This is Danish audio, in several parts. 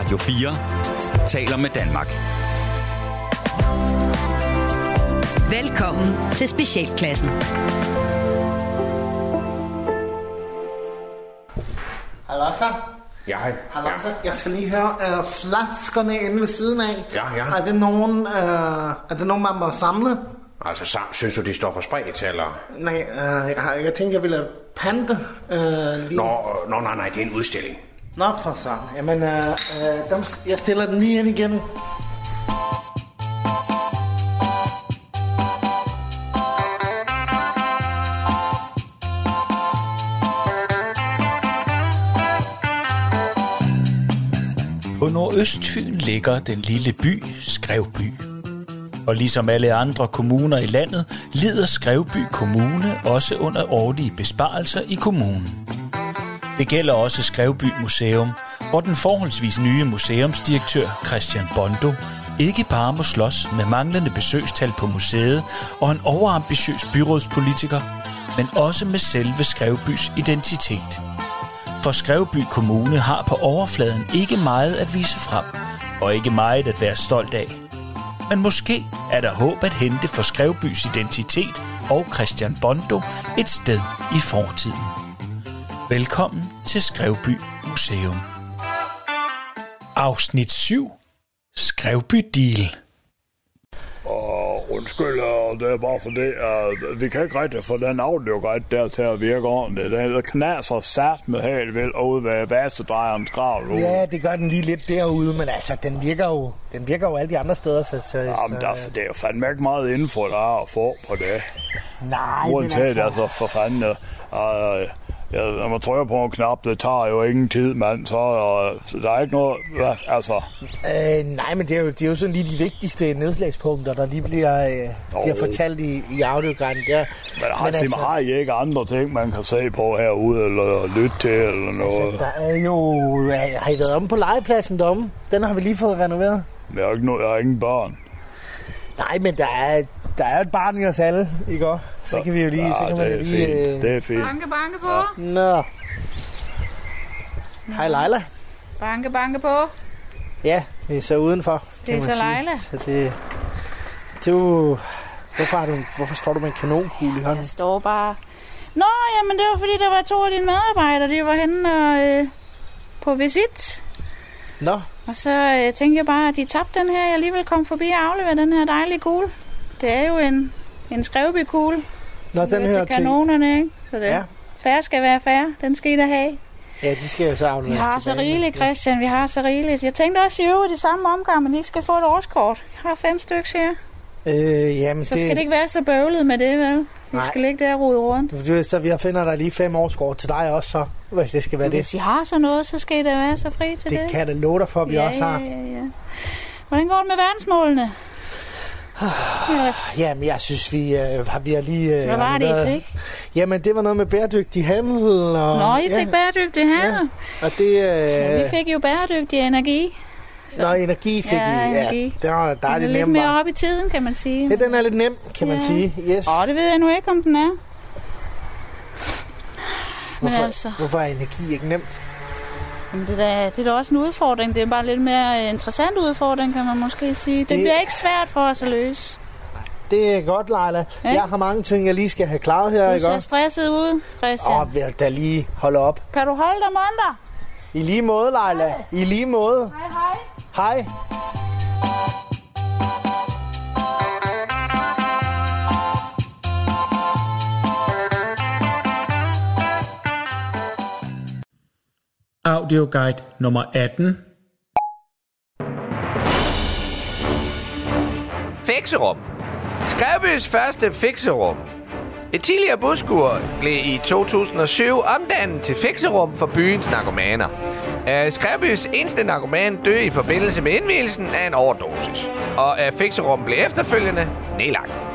Radio 4 taler med Danmark. Velkommen til Specialklassen. Hallo så. Ja, hej. Hallo Ja. Jeg skal lige høre uh, flaskerne inde ved siden af. Ja, ja. Er det nogen, uh, er det nogen man må samle? Altså, sam, synes du, de står for spredt, eller? Nej, uh, jeg, har- jeg tænkte, jeg ville pante uh, lige. Nå, øh, nå, nej, nej, det er en udstilling. Nå for så. Jamen, øh, øh, dem, jeg stiller den lige ind igen. På Nordøstfyn ligger den lille by Skrevby. Og ligesom alle andre kommuner i landet, lider Skrevby Kommune også under årlige besparelser i kommunen. Det gælder også Skrevby Museum, hvor den forholdsvis nye museumsdirektør Christian Bondo ikke bare må slås med manglende besøgstal på museet og en overambitiøs byrådspolitiker, men også med selve Skrevbys identitet. For Skrevby Kommune har på overfladen ikke meget at vise frem, og ikke meget at være stolt af. Men måske er der håb at hente for Skrevbys identitet og Christian Bondo et sted i fortiden. Velkommen til Skrevby Museum. Afsnit 7. Skrevby Deal. Og undskyld, og det er bare fordi, at vi kan ikke rigtig få den audiogrej der til at virke ordentligt. Den knaser sat med helt vildt ude ved Vasedrejerens grav. nu. Ja, det gør den lige lidt derude, men altså, den virker jo, den virker jo alle de andre steder. Så, så, Jamen, der, det er jo fandme ikke meget info, der er at få på det. nej, men Uanset altså, altså, for fanden, øh, ja, når man trykker på en knap, det tager jo ingen tid, mand. Så, øh, så der er ikke noget, hvad, altså, Øh, nej, men det er, jo, det er jo sådan lige de vigtigste nedslagspunkter, der lige bliver, øh, bliver fortalt i, i audiogrænen der. men har, men altså, har I ikke andre ting, man kan se på herude, eller lytte til, eller noget? Altså, der er jo... Har I været omme på legepladsen deromme? Den har vi lige fået renoveret. Jeg har, ikke no, jeg har ingen børn. Nej, men der er, der er et barn i os alle, ikke også? Så kan vi jo lige... så Ja, kan man det er lige fint. øh, Det er fint. Banke, banke på. Nå. Hej Leila. Banke, banke på. Ja, vi er så udenfor. Det er så. Leila. Så det... Du... Hvorfor, har du, hvorfor står du med en kanonkugle i hånden? Jeg står bare... Nå, jamen det var fordi, der var to af dine medarbejdere, de var henne og, øh, på visit. Nå, Og så øh, tænkte jeg bare, at de tabte den her. Jeg alligevel kom forbi og aflevere den her dejlige kugle. Det er jo en, en skrevby-kugle. Nå den hører her til kanonerne, ikke? Så det Ja. færre skal være færre. Den skal I da have. Ja, de skal jo så Vi afleveres har så rigeligt, Christian. Vi har så rigeligt. Jeg tænkte også i øvrigt i samme omgang, men I skal få et årskort. Jeg har fem stykker her. Øh, jamen Så skal det ikke være så bøvlet med det, vel? Vi Nej. skal ligge der og rode rundt. Så vi finder der lige fem årskort til dig også, så, hvis det skal være det. Hvis I har så noget, så skal I da være så fri til det. Det kan da love dig for, at vi ja, også har. Ja, ja, ja. Hvordan går det med verdensmålene? Ellers, Jamen, jeg synes, vi, øh, har, vi har lige... Øh, hvad var det, været- I fik? Jamen, det var noget med bæredygtig handel. Og, Nå, I fik ja, bæredygtig handel. Og det... Øh, Ja, vi fik jo bæredygtig energi. Nå, energi fik Ja, I. energi. det var Den er dejligt lidt nemt. mere bare. op i tiden, kan man sige. Ja, den er lidt nem, kan man Ja. sige. Yes. Åh, det ved jeg nu ikke, om den er. Men hvorfor, altså, hvorfor er energi ikke nemt? Jamen det, er da, det er da også en udfordring. Det er bare lidt mere øh, interessant udfordring, kan man måske sige. Det, Det- bliver ikke svært for os at løse. Det er godt, Leila. Ja. Jeg har mange ting, jeg lige skal have klaret her, Du ikke ser også? stresset ud, Christian. Åh, vil da lige holde op. Kan du holde dig munter? I lige måde, Leila. I lige måde. Hej, hej. Hej. Audioguide nummer 18. Fikserum. Skræbys første fikserum. Et tidligere buskur blev i 2007 omdannet til fikserum for byens narkomaner. Uh, Skræbys eneste narkoman døde i forbindelse med indvielsen af en overdosis. Og fikserum blev efterfølgende nedlagt.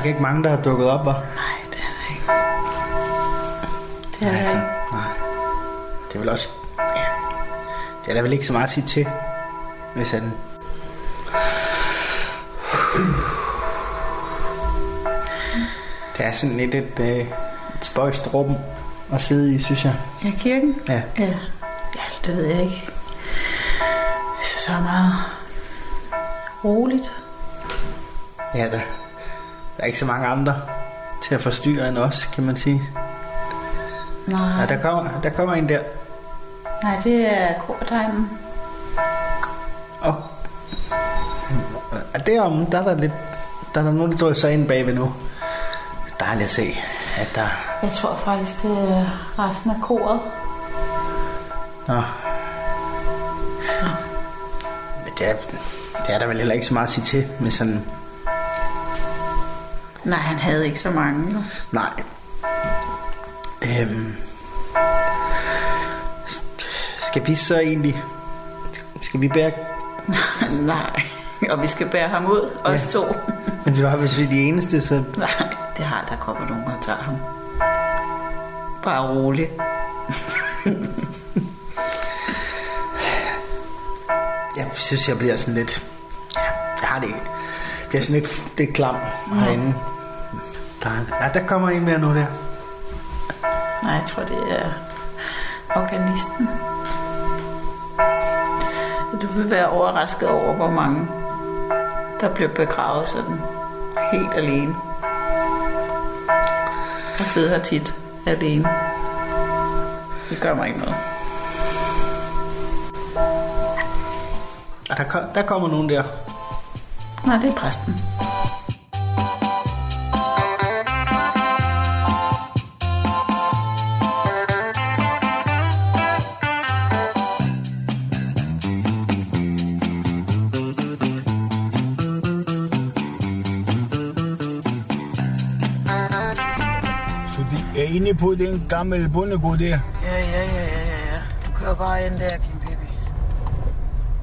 Nok ikke mange, der har dukket op, var. Nej, det er det ikke. Det er det ikke. Det er vel også... Ja, det er der vel ikke så meget at sige til, hvis han... Det er sådan lidt et, øh, et spøjst rum at sidde i, synes jeg. Ja, kirken? Ja. Ja. Ja, det ved jeg ikke. Jeg synes, det er meget roligt. Ja, der, der er ikke så mange andre til at forstyrre end os, kan man sige. Nej, Ja, der kommer, der kommer en der. nej det er kortegnen. Og, og derom, der er der lidt... Der er der nogen, der drøser ind bagved nu. Dejligt at se, at der... Jeg tror faktisk, det er resten af koret. Nå, Så. men det er, det er der vel heller ikke så meget at sige til med sådan... Nej, han havde ikke så mange. Jo. Nej. Øhm, skal vi så egentlig... Skal vi bære... Nej, og vi skal bære ham ud, os Ja. to. Men det var, hvis vi er de eneste, så... Nej, det har der kommer nogen og tager ham. Bare rolig. Jeg synes, jeg bliver sådan lidt... Jeg har det ikke. Jeg bliver sådan lidt, lidt klam herinde. Der, er- ja, der kommer en mere nu der. Nej, jeg tror, det er organisten. Du vil være overrasket over, hvor mange der bliver begravet sådan helt alene. Og sidder her tit alene. Det gør mig ikke noget. Og der, kom, der kommer nogen der. Nej, det er præsten. De er inde på den gamle bondegård der. Ja, ja, ja, ja, ja. Du kører bare ind der, Kim Pippi.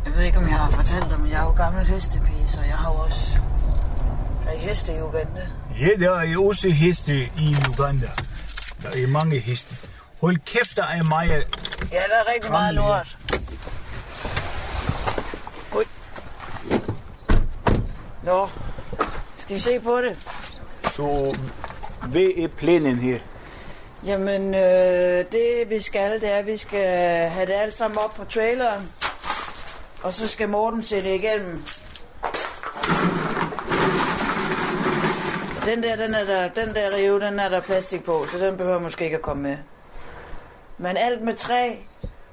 Jeg ved ikke, om jeg har fortalt dig, men jeg er jo gammel hestepige, så jeg har jo også været heste i Uganda. Ja, der er også heste i Uganda. Der er mange heste. Hold kæft, der er meget... Ja, der er rigtig meget lort. Ui. Nå, skal vi se på det? Så hvad er planen her? Jamen, øh, det vi skal, det er, at vi skal have det alt sammen op på traileren. Og så skal Morten sætte igennem. Den der, den, er der, den der rive, den er der plastik på, så den behøver måske ikke at komme med. Men alt med træ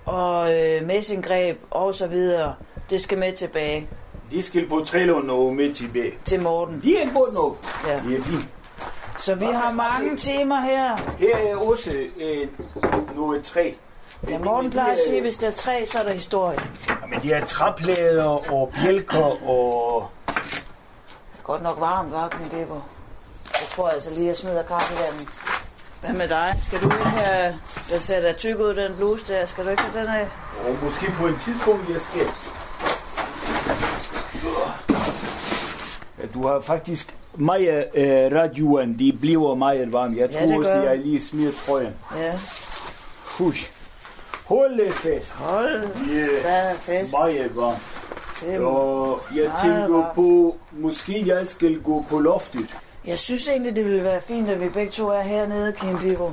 og øh, messinggreb og så videre, det skal med tilbage De skal på traileren og med tilbage. til Morten. De er på nu. Ja. Det er fint. Så vi har mange timer her. Her er også øh, noget træ. Ja, Morten plejer at sige, at hvis der er træ, så er der historie. Men de er træplader og bjælker og... Det er godt nok varmt, var Knud Bipper. Jeg tror altså lige, at jeg smider kaffevandet. Hvad med dig? Skal du ikke have... Den ser da tyk ud, den bluse der. Skal du ikke have den af? Og måske på et tidspunkt, jeg skal... Ja, du har faktisk meget øh, radioen, de bliver meget varme. Jeg Ja, tror det også, jeg lige smider trøjen. Ja. Hui. Hold lidt fast. Hold Ja, da fest. meget varmt. Det er- Og jeg tænker varmt. på, måske jeg skal gå på loftet. Jeg synes egentlig, det ville være fint, at vi begge to er hernede, Kim Bipper.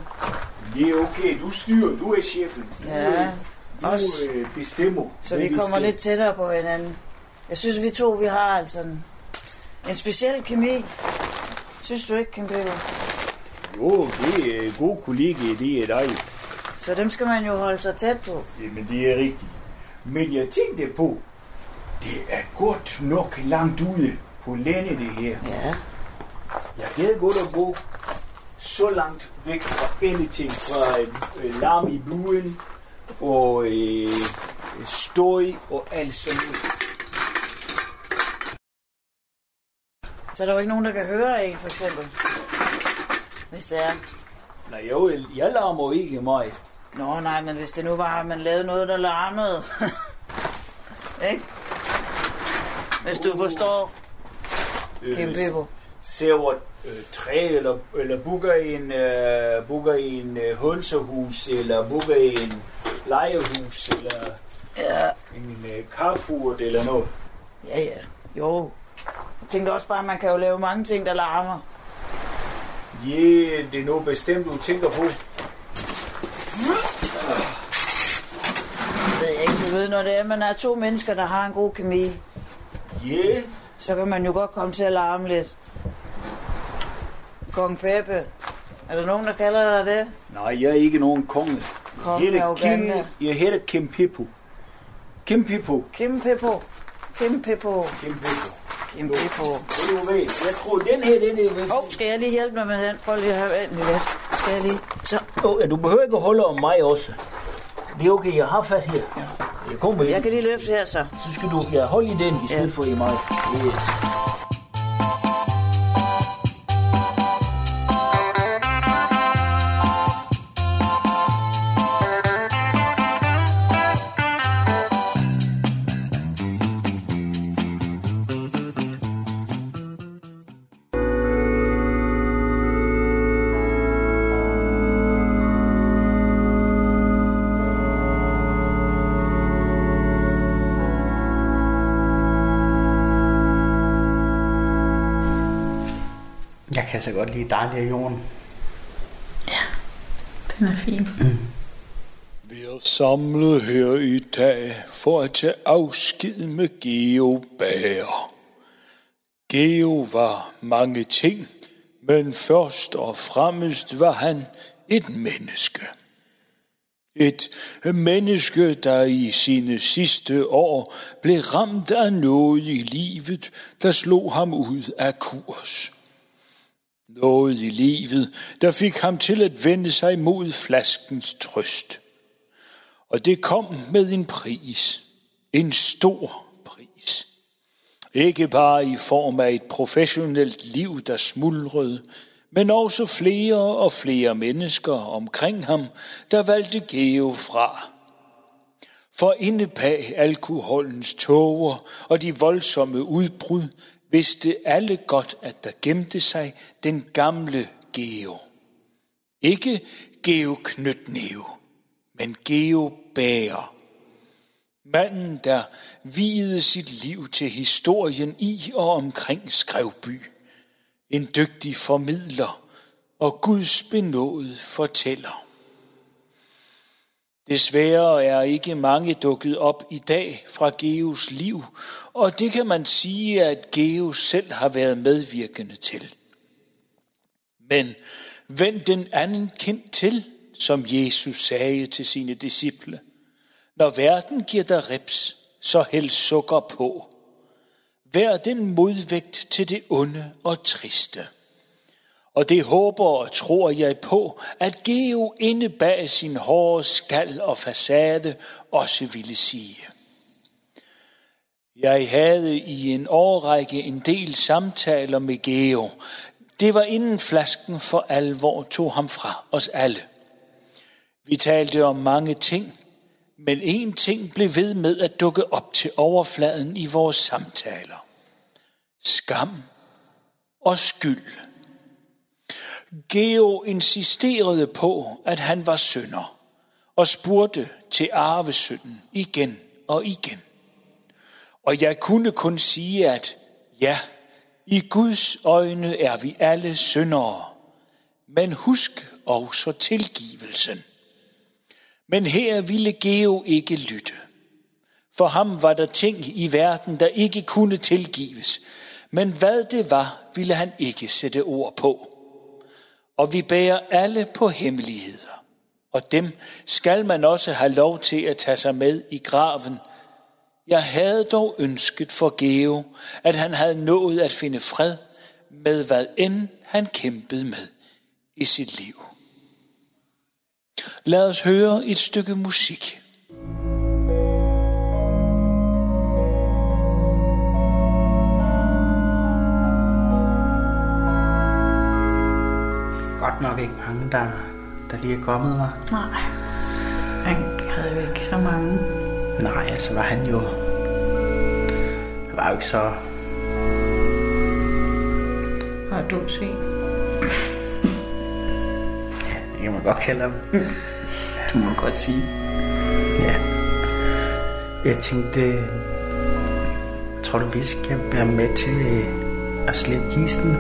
Det er okay, du styrer, du er chefen. Du, Ja, øh, du også. øh, bestemmer. Så vi kommer lidt tættere på hinanden. Jeg synes, vi to, vi har altså en, en speciel kemi. Synes du ikke, Kim Bipper? Jo, det er gode kollegaer, det er dig. Så dem skal man jo holde sig tæt på. Jamen, det er rigtigt. Men jeg tænkte på, det er godt nok langt ude på landet, det her. Ja. Jeg gad godt at bo så langt væk fra anything, fra øh, larm i buen og øh, støj og alt sådan noget. Så er der jo ikke nogen, der kan høre en, for eksempel. Hvis det er. Nej, jeg, jeg larmer ikke meget. Nå nej, men hvis det nu var, at man lavede noget, der larmede. ikke? Hvis du forstår, Kim Øh, Bipper. saver øh, træ, eller, eller booker en, øh, booker en øh, hønsehus, eller booker en legehus, eller Ja, en øh, carport, eller noget. ja, ja. Jo. Jeg tænkte også bare, at man kan jo lave mange ting, der larmer. Ja, yeah, det er noget bestemt, du tænker på. Jeg ved ikke, du ved, når det er, man er to mennesker, der har en god kemi, Ja, yeah. så kan man jo godt komme til at larme lidt. Kong Peppe. Er der nogen, der kalder dig det? Nej, jeg er ikke nogen konge. Kongen Jeg af hedder Kim, jeg hedder Kim Pippo. Kim Pippo. Kim Pippo. Kim Pippo. Kim Pippo. Kim Pippo. Det er ved. Jeg tror, den her, den er vist... Åh, oh, skal jeg lige hjælpe dig med den? Prøv lige at have vand lidt. Skal jeg lige? Så. Oh, ja, du behøver ikke at holde om mig også. Det er okay, jeg har fat her. Jeg kommer Jeg kan lige løfte her, så. Så skal du ja, holde i den i stedet Ja. for i mig. Yes. Kan så godt lide dejlig af jorden. Den er fin. Vi er samlet her i dag for at tage afsked med Geo Bager. Geo var mange ting, men først og fremmest var han et menneske. Et menneske, der i sine sidste år blev ramt af noget i livet, der slog ham ud af kurs. Noget i livet, der fik ham til at vende sig mod flaskens trøst. Og det kom med en pris. En stor pris. Ikke bare i form af et professionelt liv, der smuldrede, men også flere og flere mennesker omkring ham, der valgte Geo fra. For inde bag alkoholens tåger og de voldsomme udbrud, vidste alle godt, at der gemte sig den gamle Geo. Ikke Geo Knytneve, men Geo Bager. Manden, der videde sit liv til historien i og omkring Skrevby. En dygtig formidler og Guds benådet fortæller. Desværre er ikke mange dukket op i dag fra Geos liv, og det kan man sige, at Geos selv har været medvirkende til. Men vend den anden kendt til, som Jesus sagde til sine disciple. Når verden giver dig reps, så hæld sukker på. Vær den modvægt til det onde og triste. Og det håber og tror jeg på, at Geo inde bag sin hårde skal og facade også ville sige. Jeg havde i en årrække en del samtaler med Geo. Det var inden flasken for alvor tog ham fra os alle. Vi talte om mange ting, men en ting blev ved med at dukke op til overfladen i vores samtaler. Skam og skyld. Geo insisterede på, at han var sønder, og spurgte til arvesynden igen og igen. Og jeg kunne kun sige, at ja, i Guds øjne er vi alle syndere, men husk også tilgivelsen. Men her ville Geo ikke lytte. For ham var der ting i verden, der ikke kunne tilgives. Men hvad det var, ville han ikke sætte ord på. Og vi bærer alle på hemmeligheder. Og dem skal man også have lov til at tage sig med i graven. Jeg havde dog ønsket for Geo, at han havde nået at finde fred med hvad end han kæmpede med i sit liv. Lad os høre et stykke musik. Der, der lige er kommet, var. Nej. Han havde jo ikke så mange. Nej, altså var han jo... Han var jo ikke så... Bare dum svin. Det kan man godt kalde ham. Du må godt sige. Ja. Jeg tænkte, tror du, vi skal være med til at slippe kisten?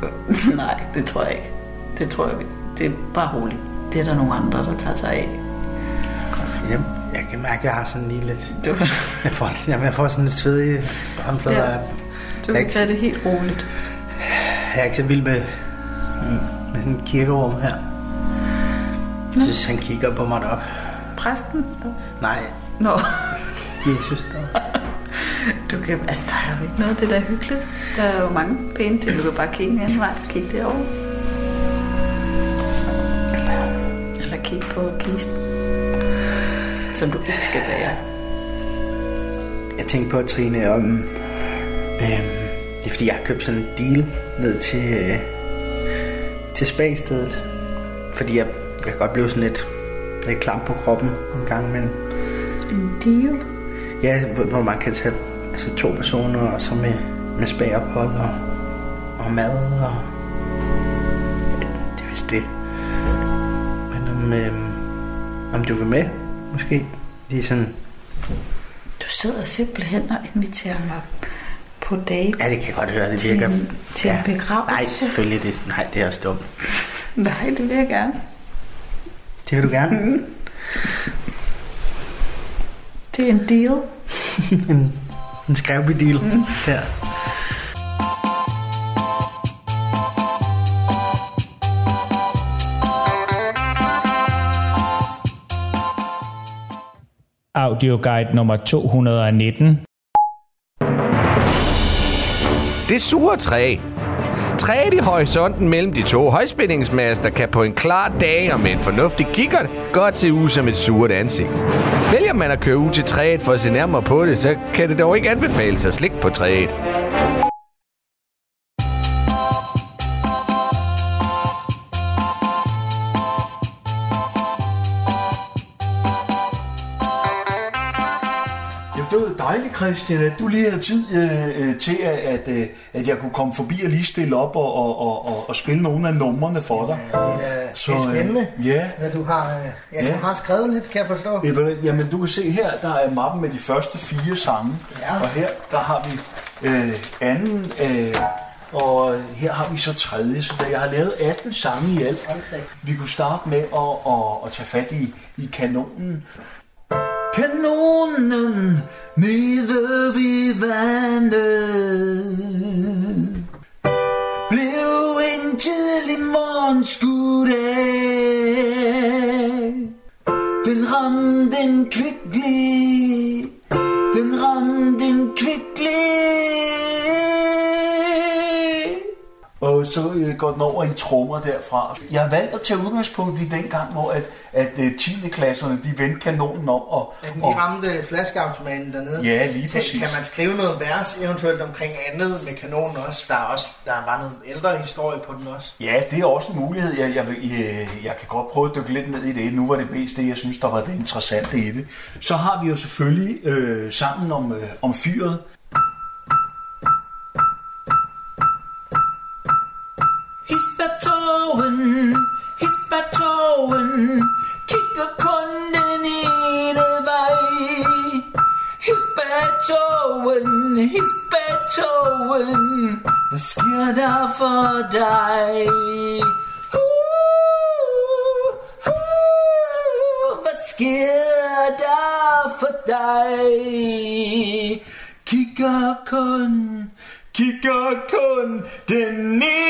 Nej, det tror jeg ikke. Det tror jeg. Det er bare roligt. Det er der nogle andre, der tager sig af. Jeg, jeg kan mærke, at jeg har sådan lige lidt... Du, Jeg får, jamen, jeg får sådan lidt svedige håndflader. Ja. Du kan tage det helt roligt. Jeg er ikke så vild med, med sådan et kirkerum her. Jeg synes, han kigger på mig deroppe. Præsten? Nej, Nå, Jesus der. du kan, altså der er jo ikke noget, det der er hyggeligt. Der er jo mange pæne ting. Du kan bare kigge en anden vej. Kig derovre. Kisten. Som du ikke skal bære. Jeg tænkte på, Trine, om... Øhm, det er fordi, jeg har købt sådan en deal ned til, øh, til spagstedet. Fordi jeg, jeg kan godt blive sådan lidt, lidt klam på kroppen en gang imellem. En deal? Ja, hvor, hvor man kan tage altså, to personer, og så med, med spagophold og, og mad og... Ja, det er vist det. Men om, øhm, om du vil med, måske? Lige sådan... Du sidder simpelthen og inviterer mig på date. Ja, det kan jeg godt høre, det Til virker... en- til en begravelse? Nej, selvfølgelig. Det, nej, det er også dumt. Nej, det vil jeg gerne. Det vil du gerne? Det er en deal. en, en skrævby deal. Mm. Der. Audioguide nummer 219. Det sure træ. Træet i horisonten mellem de to højspændingsmaster kan på en klar dag og med en fornuftig kikkert godt se ud som et surt ansigt. Vælger man at køre ud til træet for at se nærmere på det, så kan det dog ikke anbefales at slikke på træet. Christian, at du lige havde tid øh, øh, til, at, at, øh, at jeg kunne komme forbi og lige stille op og, og, og, og, og spille nogle af numrene for dig. Så, det er spændende, Øh, ja. hvad du har, øh, ja, Ja. du har skrevet lidt, kan jeg forstå. Jamen, du kan se her, der er mappen med de første fire sange. Ja. Og her, der har vi øh, anden, øh, og her har vi så tredje. Så jeg har lavet 18 sange i alt. Vi kunne starte med at, at, at tage fat i, i kanonen. Kanonen nede ved vandet blev en tidlig morgen skudt af. Den ramte den kvicklig, den ramte den kvicklig. Og så øh, går den over i trommer derfra. Jeg har valgt at tage udgangspunkt i den gang, hvor at, at øh, 10. klasserne de vendte kanonen om. Og, At den og, ramte flaskeautomaten dernede. Ja, lige kan, præcis. Kan man skrive noget vers eventuelt omkring andet med kanonen også? Der er også der var noget ældre historie på den også. Ja, det er også en mulighed. Jeg, jeg, jeg, jeg kan godt prøve at dykke lidt ned i det. Nu var det mest det, jeg synes, der var det interessante i det. Så har vi jo selvfølgelig øh, sammen om, øh, om fyret. Hisbatogen, kigger kun den ene vej. Hisbatogen, hisbatogen, hvad sker der for dig? Uh, uh, hvad sker der for dig? Kigger kun, kigger kun den ene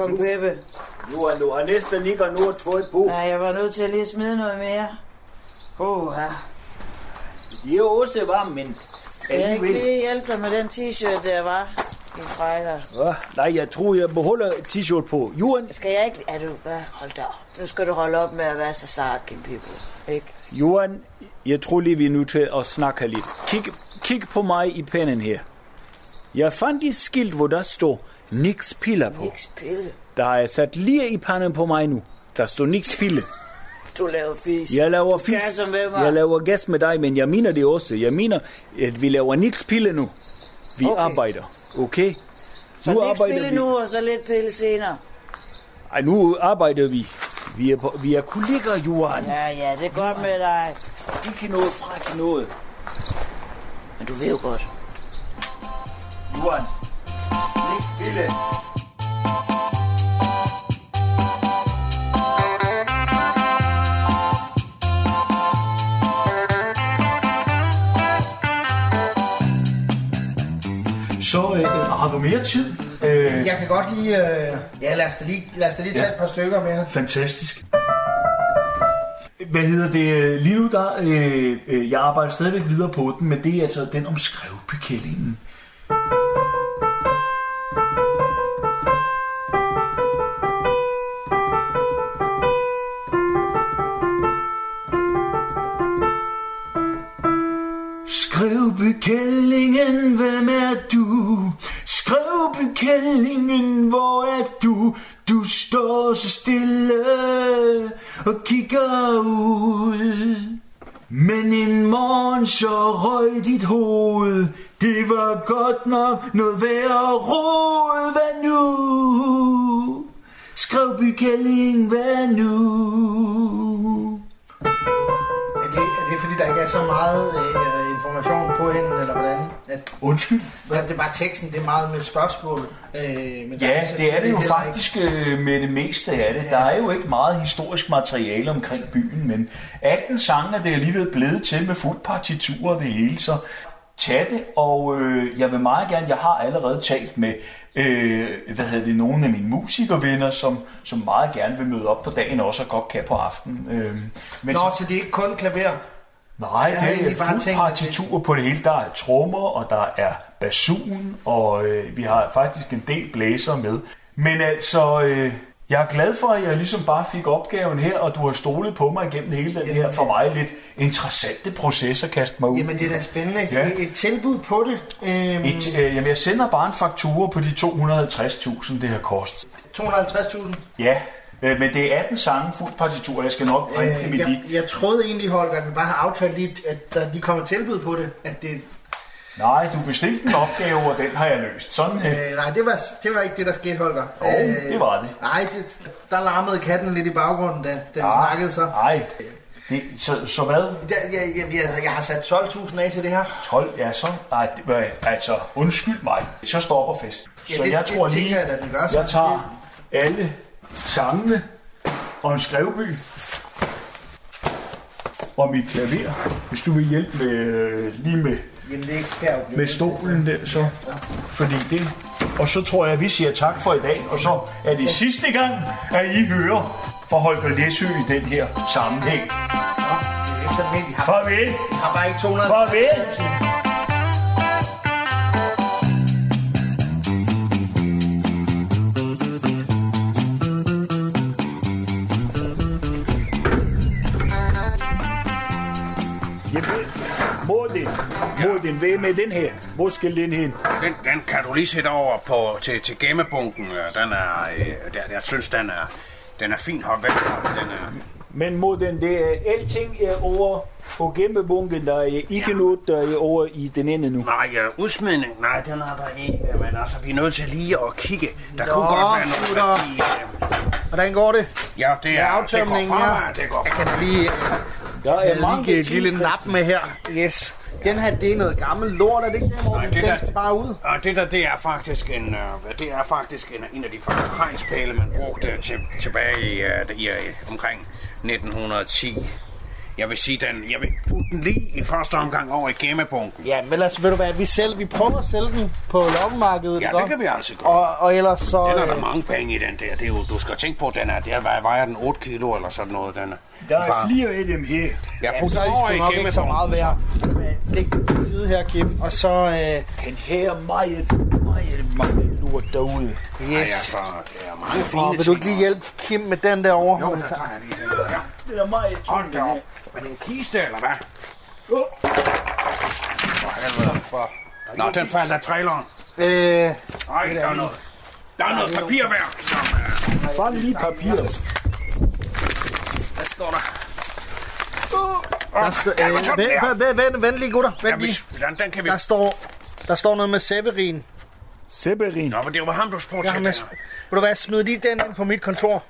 Kong Peppe. Nu er du næsten ikke nu at et på. Nej, jeg var nødt til at lige smide noget mere. Åh, ja. De er jo også varme, men Skal jeg ikke lige hjælpe dig med den t-shirt, der var? Din frækker. Hva? Nej, jeg tror, jeg beholder t-shirt på. Johan, Skal jeg ikke... Er du... Hvad? Hold da op. Nu skal du holde op med at være så sart, Kim Pippo. Ikke? Johan, jeg tror lige, vi er nødt til at snakke lidt. Kig, kig på mig i pennen her. Jeg fandt et skilt, hvor der står Nix Piller på. Ikke spille. Der er sat lige i panden på mig nu. Der står Nix Pille. Du laver fis. Jeg laver Du gasser med mig. Jeg laver gas med dig, men jeg mener det også. Jeg mener, at vi laver Nix Pille nu. Vi Okay. arbejder. Okay? Så ikke spille nu, og så lidt pille senere. Ej, nu arbejder vi. Vi er, på, vi er kolleger, Johan. Ja, ja, det er godt med dig. Ikke noget fræk noget. Men du ved jo godt. Johan. Nix Pille. Så øh, har du mere tid? Øh, Jeg kan godt lige... Øh, ja, lad os da lige, lad os da lige tage et par stykker mere. Fantastisk. Hvad hedder det? Lige nu, der, øh, øh, jeg arbejder stadigvæk videre på den, men det er altså den om skrevbekællingen. Skrevbekællingen, hvem er du? Skrevbekællingen, hvor er du? Du står så stille og kigger ud. Men en morgen så røg dit hoved Det var godt nok noget værre råd Hvad nu? Skrevbykælling, hvad nu? Der ikke er så meget øh, information på hende, eller hvordan? At, Undskyld? at det er bare teksten, det er meget med spørgsmål. Øh, men Ja, det er det jo faktisk øh, med det meste af det. Der er jo ikke meget historisk materiale omkring byen, men 18 sange er det alligevel blevet til med partitur og det hele, så tag det, og øh, jeg vil meget gerne, jeg har allerede talt med øh, hvad hedder det, nogle af mine musikervenner, som, som meget gerne vil møde op på dagen også og godt kan på aftenen. Øh, men Nå, så det er ikke kun klaver. Nej, Jeg det egentlig er bare fuld tænkt, partitur på det hele. Der er trommer, og der er basun, og øh, vi har faktisk en del blæser med. Men altså, øh, jeg er glad for, at jeg ligesom bare fik opgaven her, og du har stolet på mig igennem hele den her for mig lidt interessante proces at kaste mig ud. Jamen, det er da spændende. Ja. Et tilbud på det. Øhm, Et, øh, jamen, jeg sender bare en faktura på de 250.000, det har kostet. 250.000. Ja, øh, men det er 18 sange fuldt partitur, jeg skal nok dem Øh, i de. jeg, jeg troede egentlig, Holger, at vi bare har aftalt lidt, at de kommer tilbud på det. At det Nej, du bestilte en opgave, og den har jeg løst. Sådan, øh, øh, nej, det var, det var ikke det, der skete, Holger. Jo, det var det. Nej, det, der larmede katten lidt i baggrunden, da, da vi Ah, snakkede så. Nej, det, så, så hvad? Jeg, jeg, jeg, jeg har sat 12.000 af til det her. 12, ja så. Nej, det, altså, undskyld mig. Så stopper festen. Ja, så det- jeg det tror tænker lige, jeg, at den gør, jeg tager alle sangene og en skrevby og mit klaver. Hvis du vil hjælpe med, øh, lige med, Jamen, det med stolen der, så. Fordi det... Og så tror jeg, at vi siger tak for i dag. Og så er det sidste gang, at I hører fra Holger Læsø i den her sammenhæng. Farvel! vi har bare ikke 200. Farvel! Morten, hvad med den her? Hvor skal den hen? Den, den kan du lige sætte over på, til, til gemmebunken. Øh, Den er, øh, der, jeg synes, den er, den er fin holdt væk. Den er, Men Morten, det er, alting er over på gemmebunken. Der er ikke noget, der er over i den ende nu. nej, ja, udsmidning, nej, den er der ikke. Men altså, vi er nødt til lige at kigge. Der Nå, kunne godt være noget gutter. værdi. øh, Hvordan går det? Ja, det er, det går fremad, det går Jeg kan lige, Der er jeg mange lige et ting, lille nap med her. Yes. Den her, det er noget gammelt lort, er det ikke det, Morten? Nej, det Den der- skal bare ud. Og det der, det er faktisk en, øh, det er faktisk en, en af de første hegnspæle, man brugte til, tilbage i, øh, i, øh, omkring 1910. Jeg vil sige, den, jeg vil putte den lige i første omgang over i gemmebunken. Ja, men ellers, ved du hvad, vi, selv, vi prøver at sælge den på loppemarkedet. Ja, det kan vi altså gøre. Og, og ellers så... Den er der øh, mange penge i, den der. Det er jo, du skal tænke på, den er, der vejer- vejer den 8 kilo eller sådan noget. Den er. Der er Bare- flere af dem her. Ja, Ja, put så den er over i ikke så meget gemmebunken. værd. læg det til side her, Kim. Og så... Øh, Den her meget, meget, meget lort derude. Ej, yes. altså, det er mange fine vil du ikke lige hjælpe Kim med den der over? Jo, der tager jeg lige den her. Det er meget Hold tungt. Er det en kiste, eller hvad? For helvede. For... Nå, den faldt af traileren. Øh, Ej, der er noget. Der er noget papirværk. som, øh, Fang lige papir. Hvad står der? der står, øh, er. vent, vent, vent, vent lige, gutter. Vent lige. hvis, den, den kan vi... Der står, der står noget med Severin. Severin. Nå, men det var ham, du spurgte til. vil du hvad, smid lige den ind på mit kontor.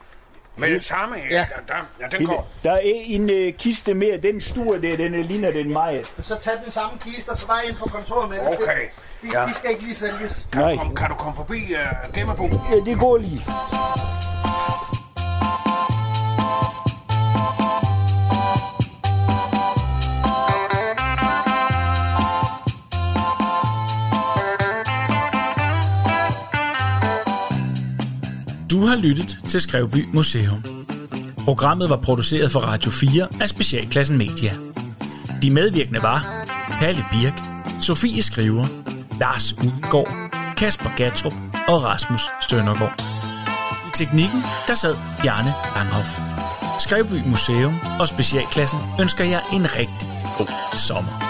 Med det samme, ja. Ja. Der, der, ja, den går. Der er en øh, kiste mere. Den store der, den øh, ligner den meget. Så tag den samme kiste, og så bare ind på kontoret med det. Okay. De, Ja. de skal ikke lige sælges. Nej, Kom, kan du komme forbi uh, Gemmerbo? ja, det går lige. Du har lyttet til Skrevby Museum. Programmet var produceret for Radio 4 af Specialklassen Media. De medvirkende var Palle Birk, Sofie Skriver, Lars Udgaard, Kasper Gatrup og Rasmus Søndergaard. I teknikken, der sad Bjarne Langhoff. Skrevby Museum og Specialklassen ønsker jer en rigtig god sommer.